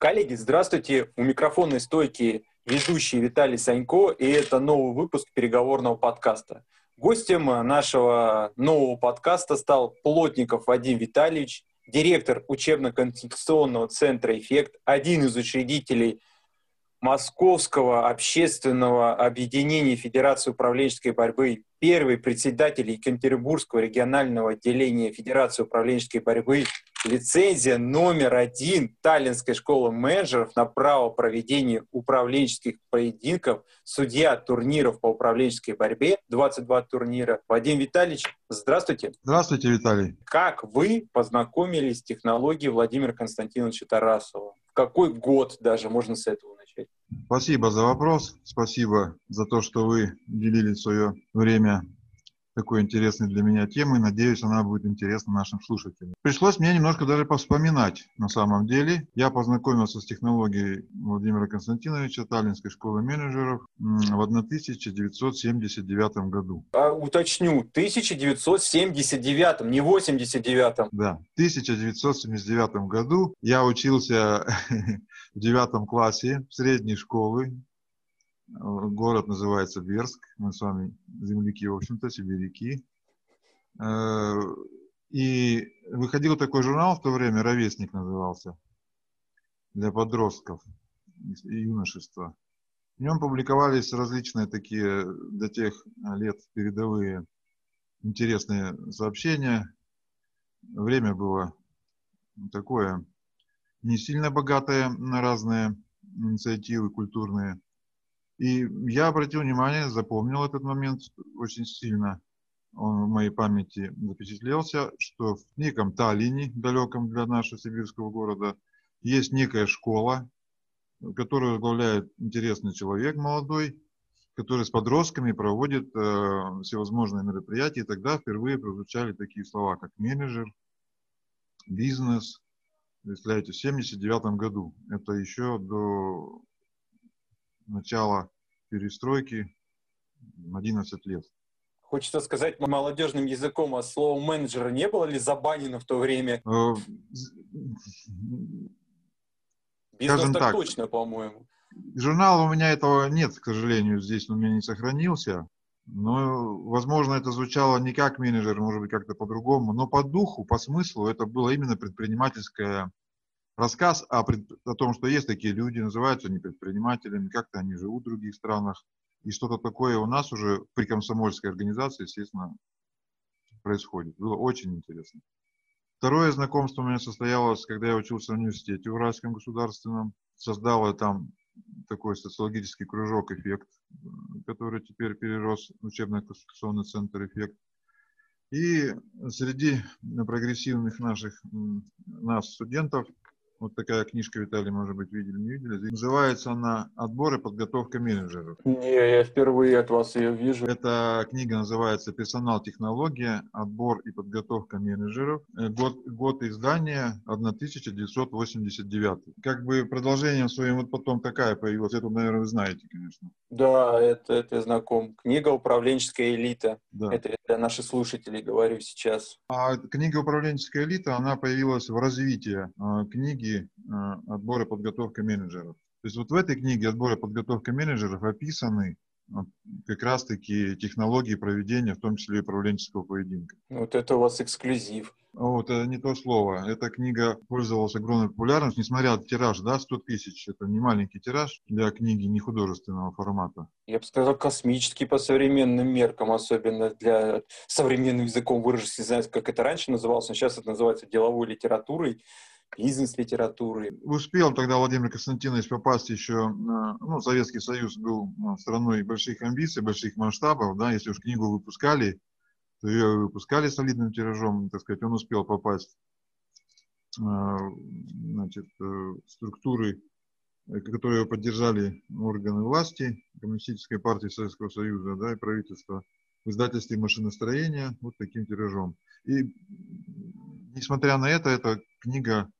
Коллеги, здравствуйте. У микрофонной стойки ведущий Виталий Санько, и это новый выпуск переговорного подкаста. Гостем нашего нового подкаста стал Плотников Вадим Витальевич, директор учебно-конституционного центра «Эффект», один из учредителей Московского общественного объединения Федерации управленческой борьбы, первый председатель Екатеринбургского регионального отделения Федерации управленческой борьбы, лицензия номер один Таллинской школы менеджеров на право проведения управленческих поединков, судья турниров по управленческой борьбе, 22 турнира. Вадим Витальевич, здравствуйте. Здравствуйте, Виталий. Как вы познакомились с технологией Владимира Константиновича Тарасова? В какой год даже, можно с этого начать? Спасибо за вопрос. Спасибо за то, что вы уделили свое время такой интересной для меня темы. Надеюсь, она будет интересна нашим слушателям. Пришлось мне немножко даже повспоминать на самом деле. Я познакомился с технологией Владимира Константиновича Таллинской школы менеджеров в 1979 году. А, уточню, 1979, не 89. Да, в 1979 году я учился в девятом классе средней школы Город называется Берск. Мы с вами земляки, в общем-то, сибиряки. Э, и выходил такой журнал в то время, «Ровесник» назывался, для подростков и юношества. В нем публиковались различные такие для тех лет передовые интересные сообщения. Время было такое не сильно богатое на разные инициативы культурные. И я обратил внимание, запомнил этот момент очень сильно. Он в моей памяти запечатлелся, что в неком Таллине, далеком для нашего сибирского города, есть некая школа, которую возглавляет интересный человек молодой, который с подростками проводит э, всевозможные мероприятия. И тогда впервые прозвучали такие слова, как менеджер, бизнес. Представляете, в 1979 году. Это еще до начала перестройки 11 лет. Хочется сказать молодежным языком, а слово менеджера не было ли забанено в то время? Э, Бизнес так, так точно, по-моему. Журнала у меня этого нет, к сожалению, здесь у меня не сохранился. Но, возможно, это звучало не как менеджер, может быть, как-то по-другому, но по духу, по смыслу это было именно предпринимательское рассказ о, о том, что есть такие люди, называются они предпринимателями, как-то они живут в других странах. И что-то такое у нас уже при комсомольской организации, естественно, происходит. Было очень интересно. Второе знакомство у меня состоялось, когда я учился в университете Уральском государственном. Создал я там такой социологический кружок «Эффект», который теперь перерос в учебно-конституционный центр «Эффект». И среди прогрессивных наших нас студентов вот такая книжка, Виталий, может быть, видели, не видели. Называется она «Отбор и подготовка менеджеров». Не, я впервые от вас ее вижу. Эта книга называется «Персонал, технология, отбор и подготовка менеджеров». Год, год издания 1989. Как бы продолжением своим вот потом такая появилась. Это, наверное, вы знаете, конечно. Да, это, это знаком. Книга «Управленческая элита». Да. Это для наших слушателей говорю сейчас. А книга «Управленческая элита», она появилась в развитии э, книги книги «Отбор и подготовка менеджеров». То есть вот в этой книге «Отбор и подготовка менеджеров» описаны как раз-таки технологии проведения, в том числе и управленческого поединка. Вот это у вас эксклюзив. Вот, это не то слово. Эта книга пользовалась огромной популярностью, несмотря на тираж, да, 100 тысяч. Это не маленький тираж для книги не художественного формата. Я бы сказал, космический по современным меркам, особенно для современным языком выраженности. Не знаю, как это раньше называлось, но сейчас это называется деловой литературой бизнес-литературы. Успел тогда Владимир Константинович попасть еще, ну, Советский Союз был ну, страной больших амбиций, больших масштабов, да, если уж книгу выпускали, то ее выпускали солидным тиражом, так сказать, он успел попасть а, значит, э, структуры, э, которые поддержали органы власти, Коммунистической партии Советского Союза да, и правительства, в издательстве машиностроения вот таким тиражом. И несмотря на это, эта книга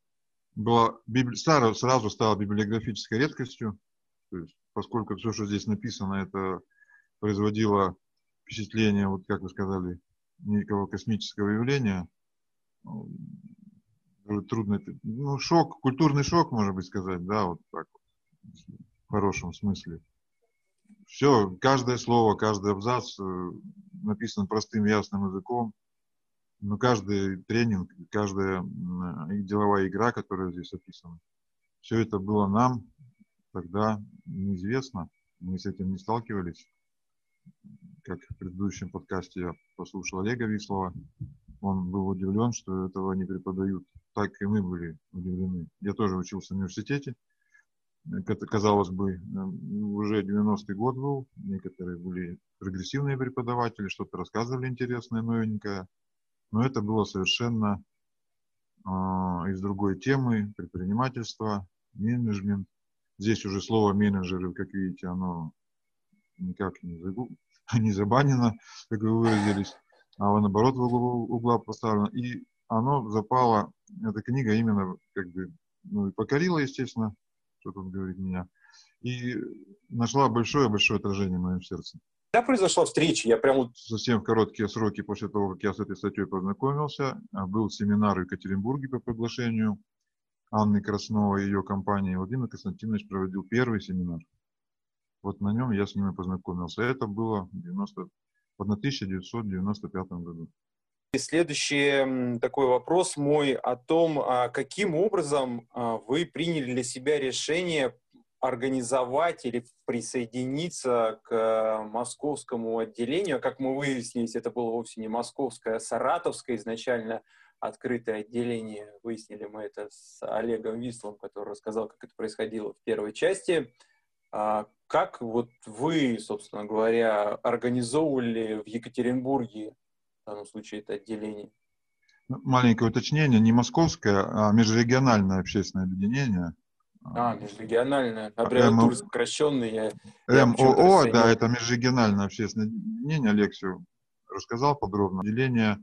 была сразу, сразу стала библиографической редкостью, то есть, поскольку все, что здесь написано, это производило впечатление, вот как вы сказали, некого космического явления, Трудно, ну, шок, культурный шок, можно быть сказать, да, вот так вот, в хорошем смысле. Все, каждое слово, каждый абзац э, написан простым, ясным языком. Но каждый тренинг, каждая деловая игра, которая здесь описана, все это было нам тогда неизвестно. Мы с этим не сталкивались. Как в предыдущем подкасте я послушал Олега Вислова, он был удивлен, что этого не преподают. Так и мы были удивлены. Я тоже учился в университете. Казалось бы, уже 90-й год был. Некоторые были прогрессивные преподаватели, что-то рассказывали интересное, новенькое. Но это было совершенно э, из другой темы, предпринимательство, менеджмент. Здесь уже слово менеджеры, как видите, оно никак не, загуб... не забанено, как вы выразились, а наоборот в угла поставлено. И оно запало, эта книга именно как бы, ну и покорила, естественно, что тут говорит меня, и нашла большое-большое отражение в моем сердце. Когда произошла встреча? Я прям Совсем в короткие сроки после того, как я с этой статьей познакомился, а, был семинар в Екатеринбурге по приглашению Анны Красновой и ее компании. Владимир Константинович проводил первый семинар. Вот на нем я с ними познакомился. Это было в, 90, в 1995 году. И следующий такой вопрос мой о том, а каким образом а, вы приняли для себя решение организовать или присоединиться к московскому отделению. Как мы выяснили, это было вовсе не московское, а саратовское изначально открытое отделение. Выяснили мы это с Олегом Вислом, который рассказал, как это происходило в первой части. А как вот вы, собственно говоря, организовывали в Екатеринбурге, в данном случае, это отделение? Ну, маленькое уточнение, не московское, а межрегиональное общественное объединение. А, межрегиональное, аббревиатура сокращенная. МОО, да, это межрегиональное общественное объединение, Олег все рассказал подробно. Отделение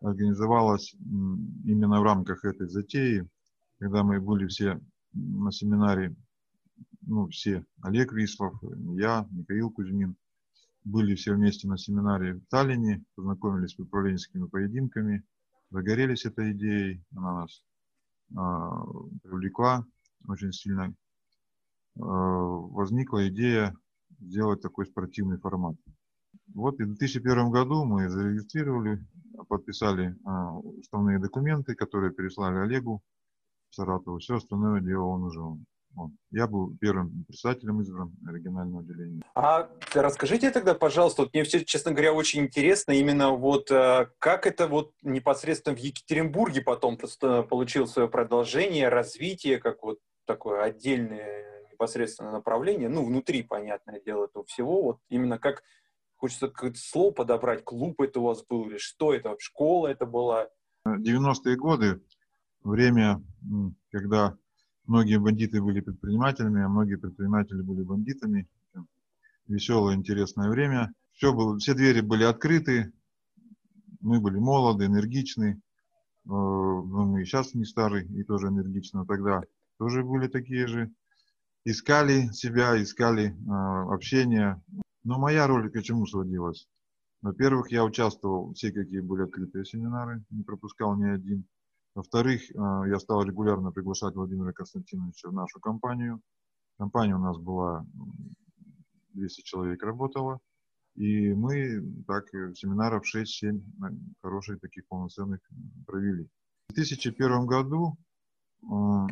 организовалось именно в рамках этой затеи, когда мы были все на семинаре ну, все, Олег Вислов, я, Михаил Кузьмин, были все вместе на семинаре в Таллине, познакомились с управленческими поединками, загорелись этой идеей, она нас э, привлекла очень сильно. Э, возникла идея сделать такой спортивный формат. Вот и в 2001 году мы зарегистрировали, подписали э, уставные документы, которые переслали Олегу Саратову. Все остальное делал он уже. Вот. Я был первым председателем избран регионального отделения. А расскажите тогда, пожалуйста, вот мне все, честно говоря, очень интересно именно вот э, как это вот непосредственно в Екатеринбурге потом просто получило свое продолжение, развитие, как вот такое отдельное непосредственно направление, ну, внутри, понятное дело, этого всего, вот именно как, хочется какое-то слово подобрать, клуб это у вас был, или что это, школа это была? 90-е годы, время, когда Многие бандиты были предпринимателями, а многие предприниматели были бандитами. Веселое, интересное время. Все, было, все двери были открыты. Мы были молоды, энергичны. Э, ну, мы сейчас не старый и тоже энергично. Тогда тоже были такие же. Искали себя, искали э, общение. Но моя роль к чему сводилась? Во-первых, я участвовал все, какие были открытые семинары, не пропускал ни один. Во-вторых, а, я стал регулярно приглашать Владимира Константиновича в нашу компанию. Компания у нас была 200 человек работала. И мы так семинаров 6-7 хороших таких полноценных провели. В 2001 году а,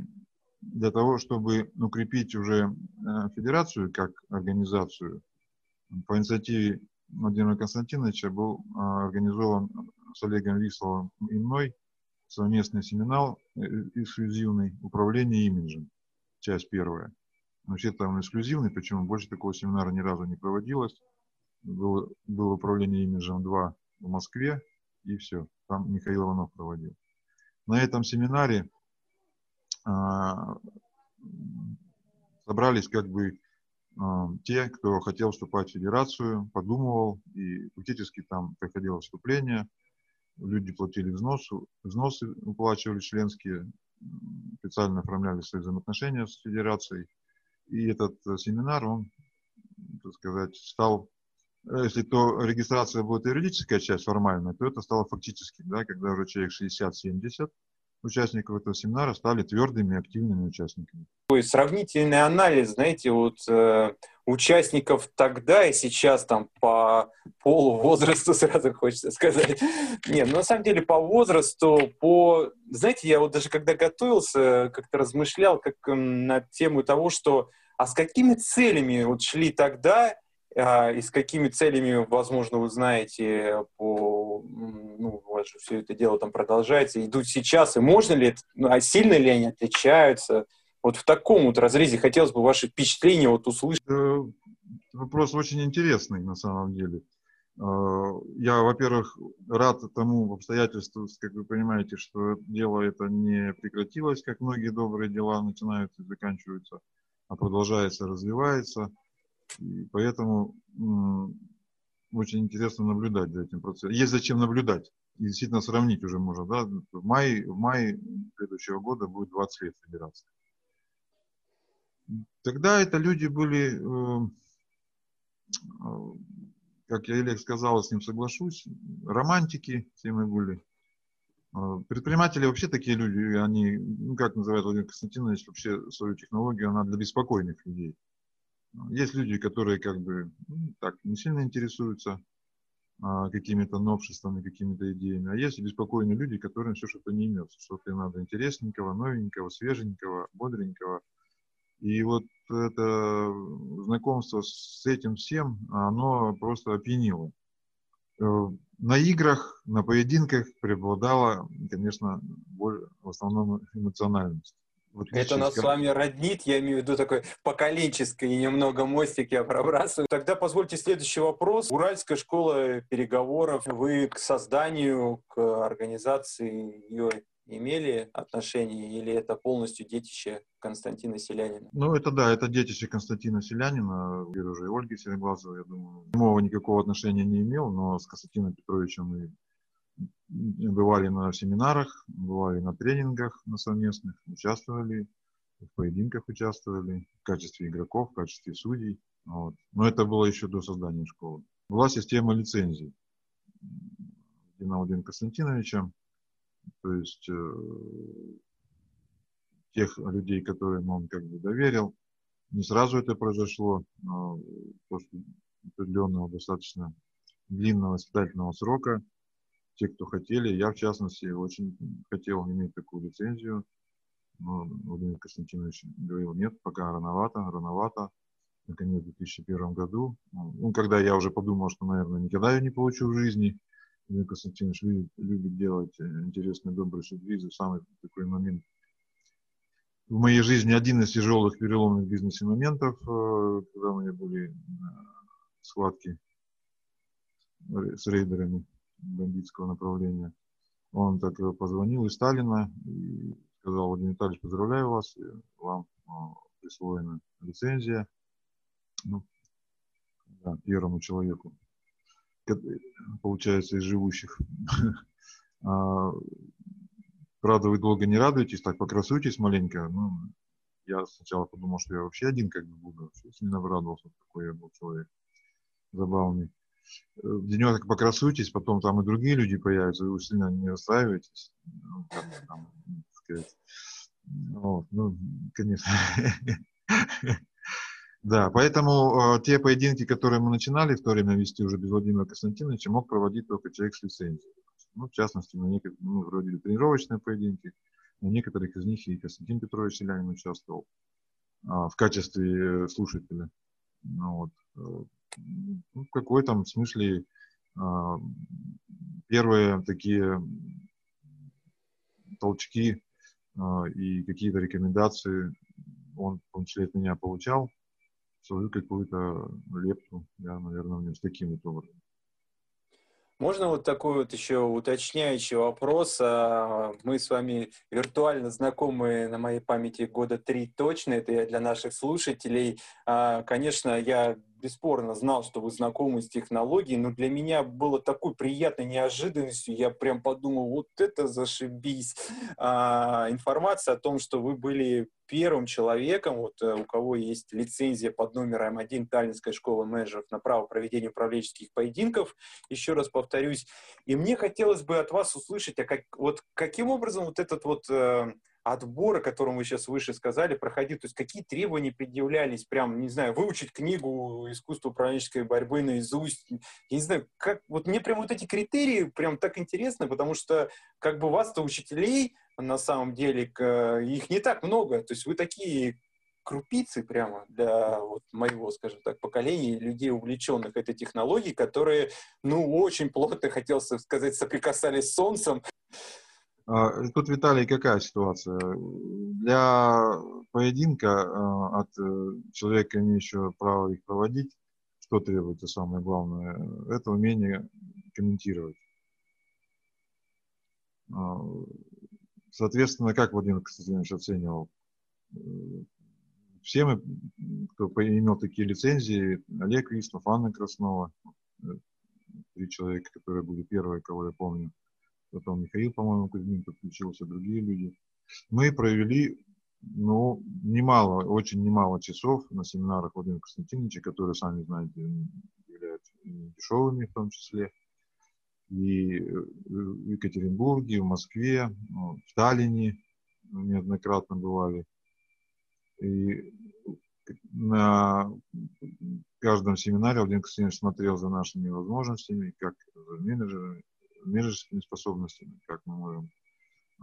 для того, чтобы укрепить уже а, федерацию как организацию, по инициативе Владимира Константиновича был организован с Олегом Висловым и мной совместный семинар э, эксклюзивный «Управление имиджем», часть первая. Вообще-то он эксклюзивный, почему больше такого семинара ни разу не проводилось. Было, было управление имиджем 2 в Москве, и все. Там Михаил Иванов проводил. На этом семинаре собрались как бы а, те, кто хотел вступать в федерацию, подумывал, и фактически там проходило вступление – люди платили взносы, взносы уплачивали членские, специально оформляли свои взаимоотношения с федерацией. И этот э, семинар, он, так сказать, стал, э, если то регистрация будет юридическая часть формальная, то это стало фактически, да, когда уже человек 60-70 участников этого семинара стали твердыми, активными участниками. Такой сравнительный анализ, знаете, вот э, участников тогда и сейчас там по полу, возрасту сразу хочется сказать. Нет, ну, на самом деле по возрасту, по... Знаете, я вот даже когда готовился, как-то размышлял как на тему того, что а с какими целями вот шли тогда а, и с какими целями, возможно, вы знаете по ну, у же все это дело там продолжается, идут сейчас, и можно ли это, ну, а сильно ли они отличаются? Вот в таком вот разрезе хотелось бы ваши впечатления вот услышать. Вопрос очень интересный на самом деле. Э, я, во-первых, рад тому обстоятельству, как вы понимаете, что дело это не прекратилось, как многие добрые дела начинаются и заканчиваются, а продолжается, развивается. И поэтому очень интересно наблюдать за этим процессом. Есть зачем наблюдать. И действительно сравнить уже можно. Да? В, мае, в мае следующего года будет 20 лет федерации. Тогда это люди были, э, э, как я Олег сказал, с ним соглашусь, романтики все мы были. Э, предприниматели вообще такие люди, они, ну, как называет Владимир Константинович, вообще свою технологию, она для беспокойных людей. Есть люди, которые как бы ну, так не сильно интересуются а, какими-то новшествами, какими-то идеями, а есть беспокойные люди, которым все что-то не имется, что-то надо интересненького, новенького, свеженького, бодренького. И вот это знакомство с этим всем, оно просто опьянило. Э, на играх, на поединках преобладала, конечно, в основном эмоциональность. Вот это нас с вами роднит, я имею в виду такой поколенческий немного мостик я пробрасываю. Тогда позвольте следующий вопрос. Уральская школа переговоров, вы к созданию, к организации ее имели отношение или это полностью детище Константина Селянина? Ну, это да, это детище Константина Селянина, уже и Ольги Сереглазовой, я думаю. Прямого никакого отношения не имел, но с Константином Петровичем мы бывали на семинарах, бывали на тренингах на совместных, участвовали, в поединках участвовали в качестве игроков, в качестве судей. Вот. Но это было еще до создания школы. Была система лицензий Владимира Константиновича, то есть э, тех людей, которым он как бы доверил. Не сразу это произошло, но после определенного достаточно длинного испытательного срока – те, кто хотели. Я, в частности, очень хотел иметь такую лицензию. Но Владимир Константинович говорил, нет, пока рановато, рановато. Наконец, в 2001 году. Ну, когда я уже подумал, что, наверное, никогда я не получу в жизни. Владимир Константинович любит, любит делать э, интересные, добрые сюрпризы. Самый такой момент в моей жизни один из тяжелых переломных бизнесе моментов, э, когда у меня были э, схватки с рейдерами бандитского направления. Он так позвонил из Сталина и сказал, Владимир Витальевич, поздравляю вас, вам а, присвоена лицензия ну, да, первому человеку, получается, из живущих. А, правда, вы долго не радуетесь, так покрасуйтесь маленько. Ну, я сначала подумал, что я вообще один как бы буду. Сильно обрадовался, какой я был человек забавный денек покрасуйтесь, потом там и другие люди появятся, вы сильно не расстраивайтесь. Ну, там, сказать. Вот, ну, конечно. Да, поэтому э, те поединки, которые мы начинали в то время вести уже без Владимира Константиновича, мог проводить только человек с лицензией. Ну, в частности, на некоторых, мы проводили тренировочные поединки, на некоторых из них и Константин Петрович Селянин участвовал э, в качестве слушателя. Ну, вот. Ну, в какой-то смысле а, первые такие толчки а, и какие-то рекомендации он, в том числе от меня, получал, свою какую-то лепту, я, наверное, в нем с таким вот образом. Можно вот такой вот еще уточняющий вопрос? А, мы с вами виртуально знакомы на моей памяти года три точно, это я для наших слушателей. Конечно, я бесспорно знал, что вы знакомы с технологией, но для меня было такой приятной неожиданностью. Я прям подумал, вот это зашибись. А, информация о том, что вы были первым человеком, вот, э, у кого есть лицензия под номером 1 Таллинской школы менеджеров на право проведения управленческих поединков, еще раз повторюсь. И мне хотелось бы от вас услышать, а как, вот каким образом вот этот вот э, отбор, о вы сейчас выше сказали, проходил? То есть какие требования предъявлялись? Прям, не знаю, выучить книгу «Искусство управленческой борьбы» наизусть? Я не знаю, как... Вот мне прям вот эти критерии прям так интересны, потому что как бы вас-то учителей на самом деле их не так много. То есть вы такие крупицы прямо для вот моего, скажем так, поколения людей, увлеченных этой технологией, которые, ну, очень плотно, хотел сказать, соприкасались с солнцем. А, тут, Виталий, какая ситуация? Для поединка а, от э, человека, имеющего право их проводить, что требуется самое главное? Это умение комментировать. А, соответственно, как Владимир Константинович оценивал? Все мы, кто имел такие лицензии, Олег Виснов, Анна Краснова, э, три человека, которые были первые, кого я помню, потом Михаил, по-моему, Кузьмин подключился, другие люди. Мы провели, ну, немало, очень немало часов на семинарах Владимира Константиновича, которые, сами знаете, являются дешевыми в том числе. И в Екатеринбурге, в Москве, ну, в Таллине неоднократно бывали. И на каждом семинаре Владимир Константинович смотрел за нашими возможностями, как за менеджерами, менеджерскими способностями, как мы можем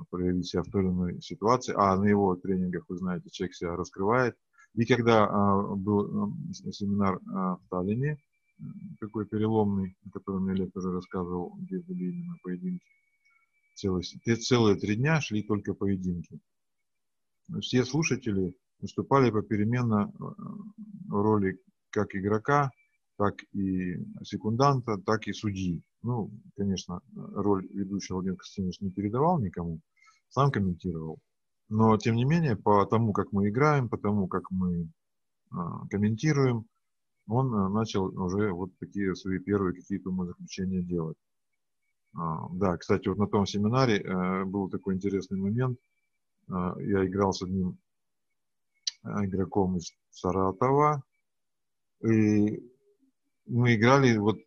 проявить себя в той или иной ситуации. А на его тренингах, вы знаете, человек себя раскрывает. И когда а, был а, семинар а, в Таллине, такой переломный, о котором я лет уже рассказывал, где были именно поединки, целые, целые три дня шли только поединки. Все слушатели выступали попеременно в роли как игрока, так и секунданта, так и судьи. Ну, конечно, роль ведущего Владимир Константинович не передавал никому, сам комментировал. Но, тем не менее, по тому, как мы играем, по тому, как мы а, комментируем, он а, начал уже вот такие свои первые какие-то заключения делать. А, да, кстати, вот на том семинаре а, был такой интересный момент. А, я играл с одним игроком из Саратова, и мы играли, вот э,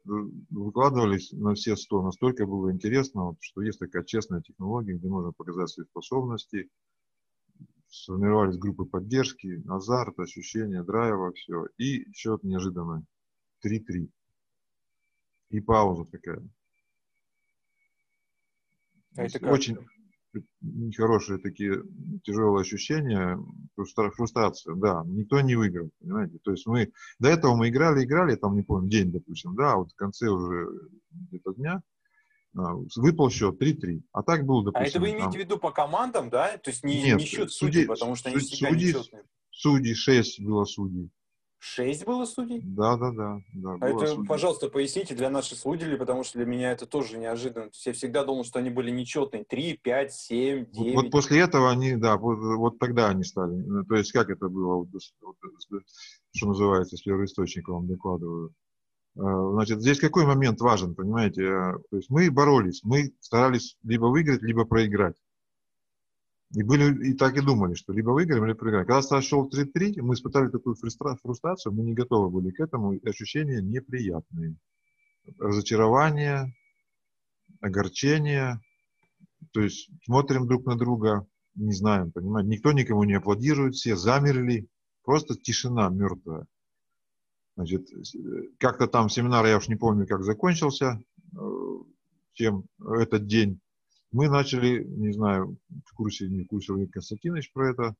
выкладывались на все сто, настолько было интересно, вот, что есть такая честная технология, где можно показать свои способности, сформировались группы поддержки, азарт, ощущение драйва, все. И счет неожиданно 3-3. И пауза такая. А это как? Очень, нехорошие такие тяжелые ощущения, фрустрация, да, никто не выиграл, понимаете, то есть мы, до этого мы играли, играли, там, не помню, день, допустим, да, вот в конце уже где-то дня, а, выпал счет 3-3, а так был, допустим... А это вы имеете там... в виду по командам, да, то есть не, Нет, не счет судей, потому что они судьи, нечетные? Судьи, 6 было судей. Шесть было судей? Да, да, да. да а это, судей. пожалуйста, поясните для наших слушателей, потому что для меня это тоже неожиданно. То есть я всегда думал, что они были нечетные. Три, пять, семь, девять. Вот, вот после этого они, да, вот, вот тогда они стали. Ну, то есть как это было, вот, вот, что называется, с первоисточника вам докладываю. А, значит, здесь какой момент важен, понимаете? А, то есть мы боролись, мы старались либо выиграть, либо проиграть. И, были, и так и думали, что либо выиграем, либо проиграем. Когда сошел 3-3, мы испытали такую фрустрацию, мы не готовы были к этому, ощущения неприятные. Разочарование, огорчение. То есть смотрим друг на друга, не знаем, понимаете. Никто никому не аплодирует, все замерли. Просто тишина мертвая. Значит, как-то там семинар, я уж не помню, как закончился, э, чем этот день мы начали, не знаю, в курсе, не в курсе Владимир Константинович про это,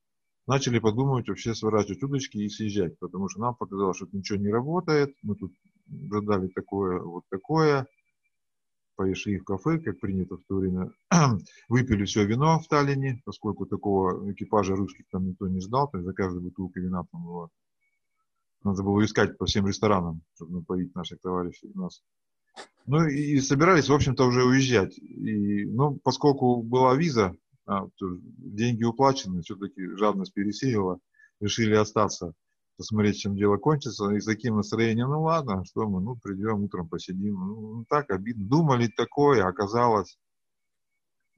начали подумывать вообще сворачивать удочки и съезжать, потому что нам показалось, что ничего не работает, мы тут задали такое, вот такое, пошли в кафе, как принято в то время, выпили все вино в Таллине, поскольку такого экипажа русских там никто не ждал, то есть за каждой бутылкой вина там было. Надо было искать по всем ресторанам, чтобы напоить наших товарищей, нас. Ну и собирались, в общем-то, уже уезжать. И, ну, поскольку была виза, а, деньги уплачены, все-таки жадность пересеяла, решили остаться. посмотреть, чем дело кончится, и с таким настроением, ну ладно, что мы, ну придем утром посидим, ну, ну так обидно, думали такое, оказалось,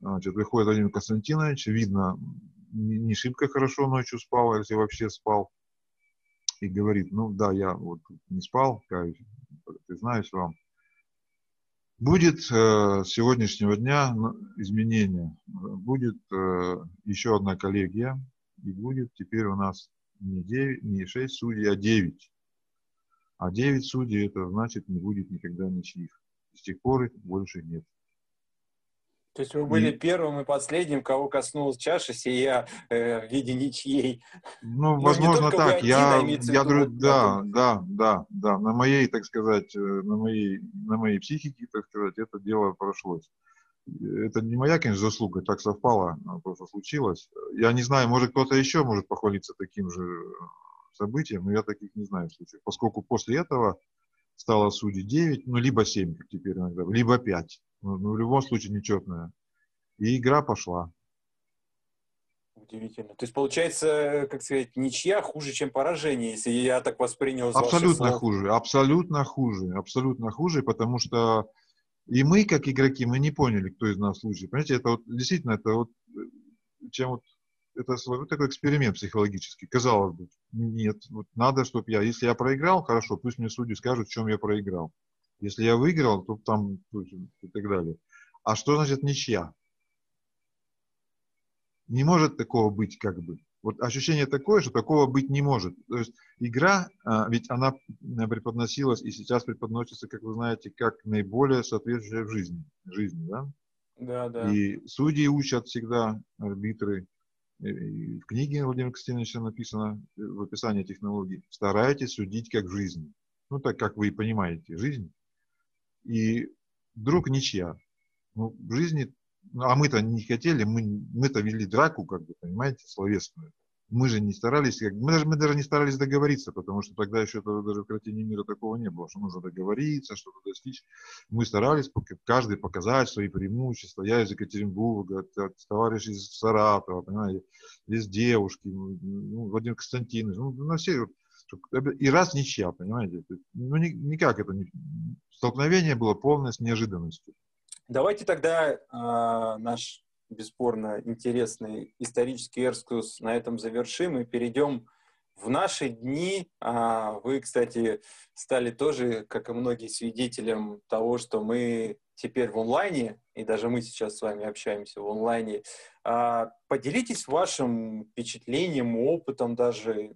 значит, выходит Владимир Константинович, видно, не, шибко хорошо ночью спал, если вообще спал, и говорит, ну да, я вот не спал, каюсь, признаюсь вам, Будет э, с сегодняшнего дня изменение. Будет э, еще одна коллегия, и будет теперь у нас не, 9, не 6 судей, а 9. А 9 судей, это значит, не будет никогда ничьих. С тех пор их больше нет. То есть вы были и... первым и последним, кого коснулась чаша сия э, в виде ничьей. Ну, ну возможно, так. Один, я, а я говорю, да, да, да, да. На моей, так сказать, э, на моей, на моей психике, так сказать, это дело прошлось. Это не моя, конечно, заслуга, так совпало, просто случилось. Я не знаю, может кто-то еще может похвалиться таким же событием, но я таких не знаю случаев. Поскольку после этого стало судей 9, ну, либо 7, как теперь иногда, либо 5. Ну, ну, в любом случае нечетная. И игра пошла. Удивительно. То есть, получается, как сказать, ничья хуже, чем поражение, если я так воспринял. Абсолютно хуже, абсолютно хуже, абсолютно хуже, потому что и мы, как игроки, мы не поняли, кто из нас лучше. Понимаете, это вот действительно, это вот, чем вот, это вот такой эксперимент психологический. Казалось бы, нет, вот надо, чтобы я, если я проиграл, хорошо, пусть мне судьи скажут, в чем я проиграл. Если я выиграл, то там и так далее. А что значит ничья? Не может такого быть как бы. Вот ощущение такое, что такого быть не может. То есть игра, а, ведь она преподносилась и сейчас преподносится, как вы знаете, как наиболее соответствующая в жизни. жизни да? Да, да. И судьи учат всегда, арбитры. И в книге Владимира Константиновича написано в описании технологий, старайтесь судить как в жизни. Ну, так как вы и понимаете, жизнь и вдруг ничья. Ну, в жизни, ну, а мы-то не хотели, мы, мы-то вели драку, как бы, понимаете, словесную. Мы же не старались, мы, даже, мы даже не старались договориться, потому что тогда еще это, даже в картине мира такого не было, что нужно договориться, что-то достичь. Мы старались каждый показать свои преимущества. Я из Екатеринбурга, товарищ из Саратова, понимаете, из девушки, ну, Владимир Константинович, ну, на все, и раз ничья, понимаете? Ну, никак это не... Столкновение было полное с неожиданностью. Давайте тогда э, наш бесспорно интересный исторический экскурс на этом завершим и перейдем в наши дни. А, вы, кстати, стали тоже, как и многие, свидетелем того, что мы теперь в онлайне, и даже мы сейчас с вами общаемся в онлайне. А, поделитесь вашим впечатлением, опытом даже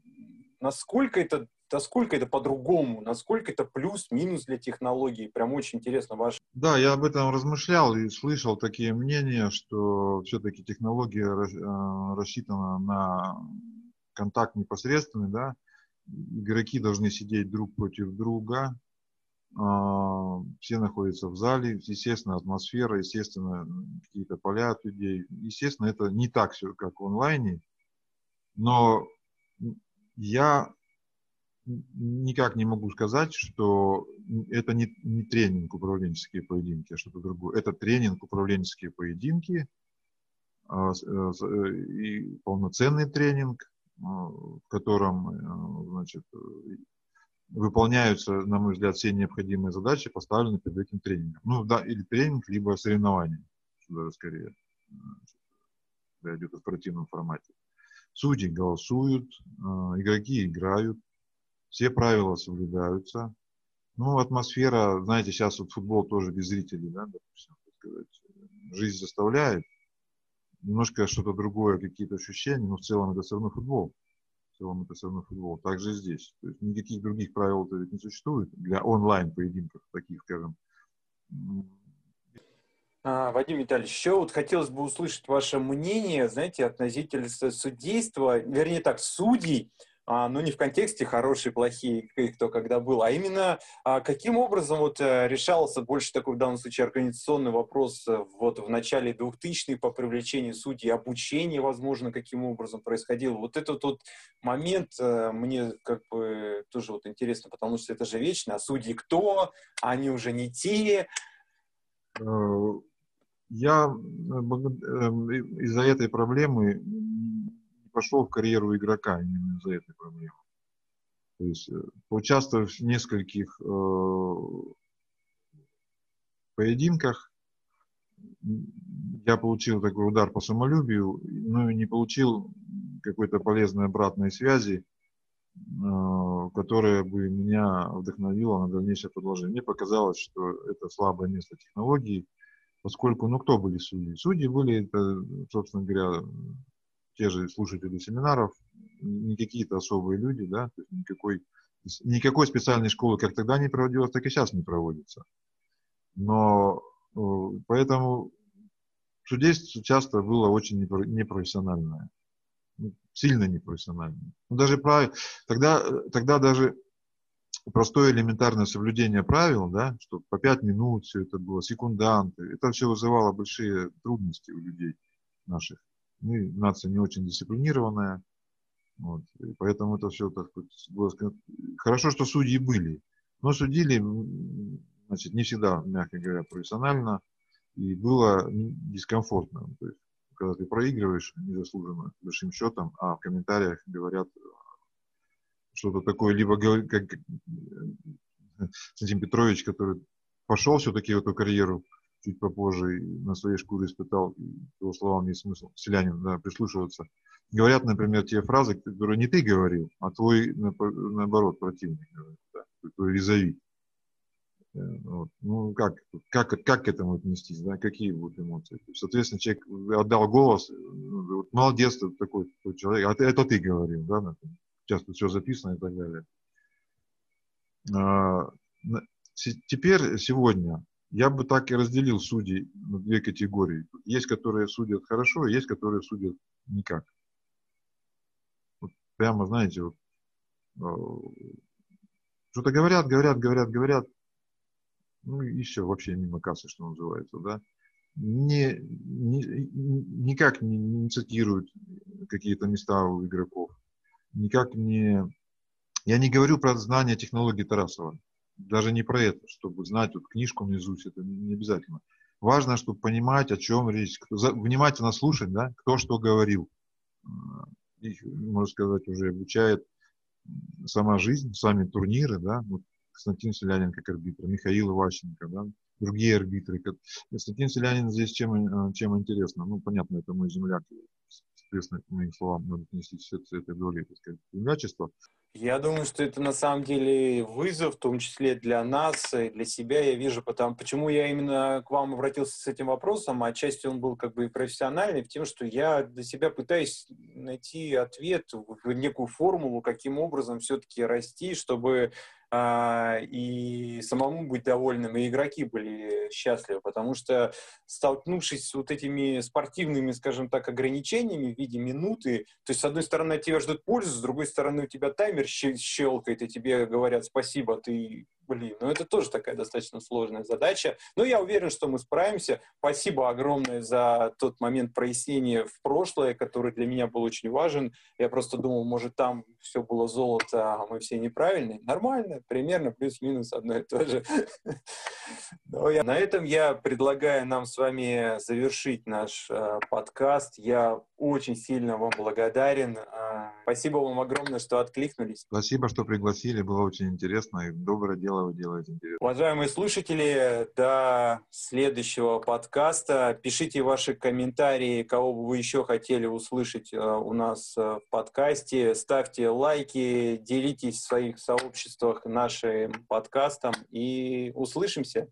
насколько это, насколько это по-другому, насколько это плюс-минус для технологий. Прям очень интересно ваш. Да, я об этом размышлял и слышал такие мнения, что все-таки технология э, рассчитана на контакт непосредственный, да, игроки должны сидеть друг против друга, а, все находятся в зале, естественно, атмосфера, естественно, какие-то поля от людей. Естественно, это не так все, как в онлайне, но я никак не могу сказать, что это не, не тренинг управленческие поединки, а что-то другое. Это тренинг управленческие поединки а, э, и полноценный тренинг, а, в котором э, значит, выполняются, на мой взгляд, все необходимые задачи, поставленные перед этим тренингом. Ну да, или тренинг, либо соревнование, даже скорее идет в спортивном формате. Судьи голосуют, а, игроки играют, все правила соблюдаются. Ну, атмосфера, знаете, сейчас вот футбол тоже без зрителей, да, допустим, так сказать. Жизнь заставляет. Немножко что-то другое, какие-то ощущения, но в целом это все равно футбол. В целом это все равно футбол. Также здесь. То есть никаких других правил ведь не существует для онлайн-поединков, таких, скажем, а, Вадим Витальевич, еще вот хотелось бы услышать ваше мнение, знаете, относительно судейства, вернее так, судей, а, но не в контексте хорошие, плохие, кто когда был, а именно а, каким образом вот э, решался больше такой в данном случае организационный вопрос э, вот в начале 2000-х по привлечению судей, обучение, возможно, каким образом происходило. Вот этот вот момент э, мне как бы тоже вот интересно, потому что это же вечно, а судьи кто, они уже не те, я из-за этой проблемы пошел в карьеру игрока именно из-за этой проблемы. То есть, э, поучаствовав в нескольких э, поединках, я получил такой удар по самолюбию, но и не получил какой-то полезной обратной связи, э, которая бы меня вдохновила на дальнейшее продолжение. Мне показалось, что это слабое место технологии, поскольку, ну, кто были судьи? Судьи были, это, собственно говоря, те же слушатели семинаров, не какие-то особые люди, да, то есть никакой, никакой специальной школы как тогда не проводилось, так и сейчас не проводится. Но э, поэтому судейство часто было очень непрофессиональное, ну, сильно непрофессиональное. Ну, даже прав... тогда, тогда даже простое элементарное соблюдение правил, да, что по пять минут все это было, секунданты, это все вызывало большие трудности у людей наших. Мы нация не очень дисциплинированная, вот, поэтому это все так было Хорошо, что судьи были, но судили, значит, не всегда, мягко говоря, профессионально, и было дискомфортно. То есть, когда ты проигрываешь незаслуженно большим счетом, а в комментариях говорят что-то такое, либо как Константин Петрович, который пошел все-таки в эту карьеру чуть попозже на своей шкуре испытал, его словам есть смысл, селянин, да, прислушиваться. Говорят, например, те фразы, которые не ты говорил, а твой, наоборот, противник говорит, да, твой визави. Э, вот. Ну, как, как, как к этому отнестись, да, какие будут эмоции. Соответственно, человек отдал голос, ну, вот, молодец, такой, такой человек, а это ты говорил, да, например сейчас тут все записано и так далее. А, теперь, сегодня, я бы так и разделил судей на две категории. Есть, которые судят хорошо, есть, которые судят никак. Вот прямо, знаете, вот, а, что-то говорят, говорят, говорят, говорят, ну и все, вообще мимо кассы, что называется, да. Не, не, никак не, не цитируют какие-то места у игроков никак не... Я не говорю про знание технологии Тарасова. Даже не про это, чтобы знать вот книжку наизусть, это не обязательно. Важно, чтобы понимать, о чем речь, кто, за, внимательно слушать, да, кто что говорил. Их, можно сказать, уже обучает сама жизнь, сами турниры, да, вот Константин Селянин как арбитр, Михаил Иващенко, да, другие арбитры. Константин Селянин здесь чем, чем интересно? Ну, понятно, это мой земляк, соответственно, к моим словам, надо отнести все с этой долей, так сказать, землячества. Я думаю, что это на самом деле вызов, в том числе для нас, и для себя. Я вижу, потому, почему я именно к вам обратился с этим вопросом. Отчасти он был как бы и профессиональный, в тем, что я для себя пытаюсь найти ответ в некую формулу, каким образом все-таки расти, чтобы а, и самому быть довольным, и игроки были счастливы, потому что столкнувшись с вот этими спортивными, скажем так, ограничениями в виде минуты, то есть с одной стороны от тебя ждут пользу, с другой стороны у тебя таймер щелкает, и тебе говорят спасибо, ты Блин, ну это тоже такая достаточно сложная задача. Но я уверен, что мы справимся. Спасибо огромное за тот момент прояснения в прошлое, который для меня был очень важен. Я просто думал, может, там все было золото, а мы все неправильные. Нормально, примерно плюс-минус одно и то же. На этом я предлагаю нам с вами завершить наш э, подкаст. Я очень сильно вам благодарен. Э, спасибо вам огромное, что откликнулись. Спасибо, что пригласили. Было очень интересно и доброе дело дело вы делаете интересно. Уважаемые слушатели, до следующего подкаста. Пишите ваши комментарии, кого бы вы еще хотели услышать э, у нас э, в подкасте. Ставьте лайки, делитесь в своих сообществах нашим подкастом и услышимся.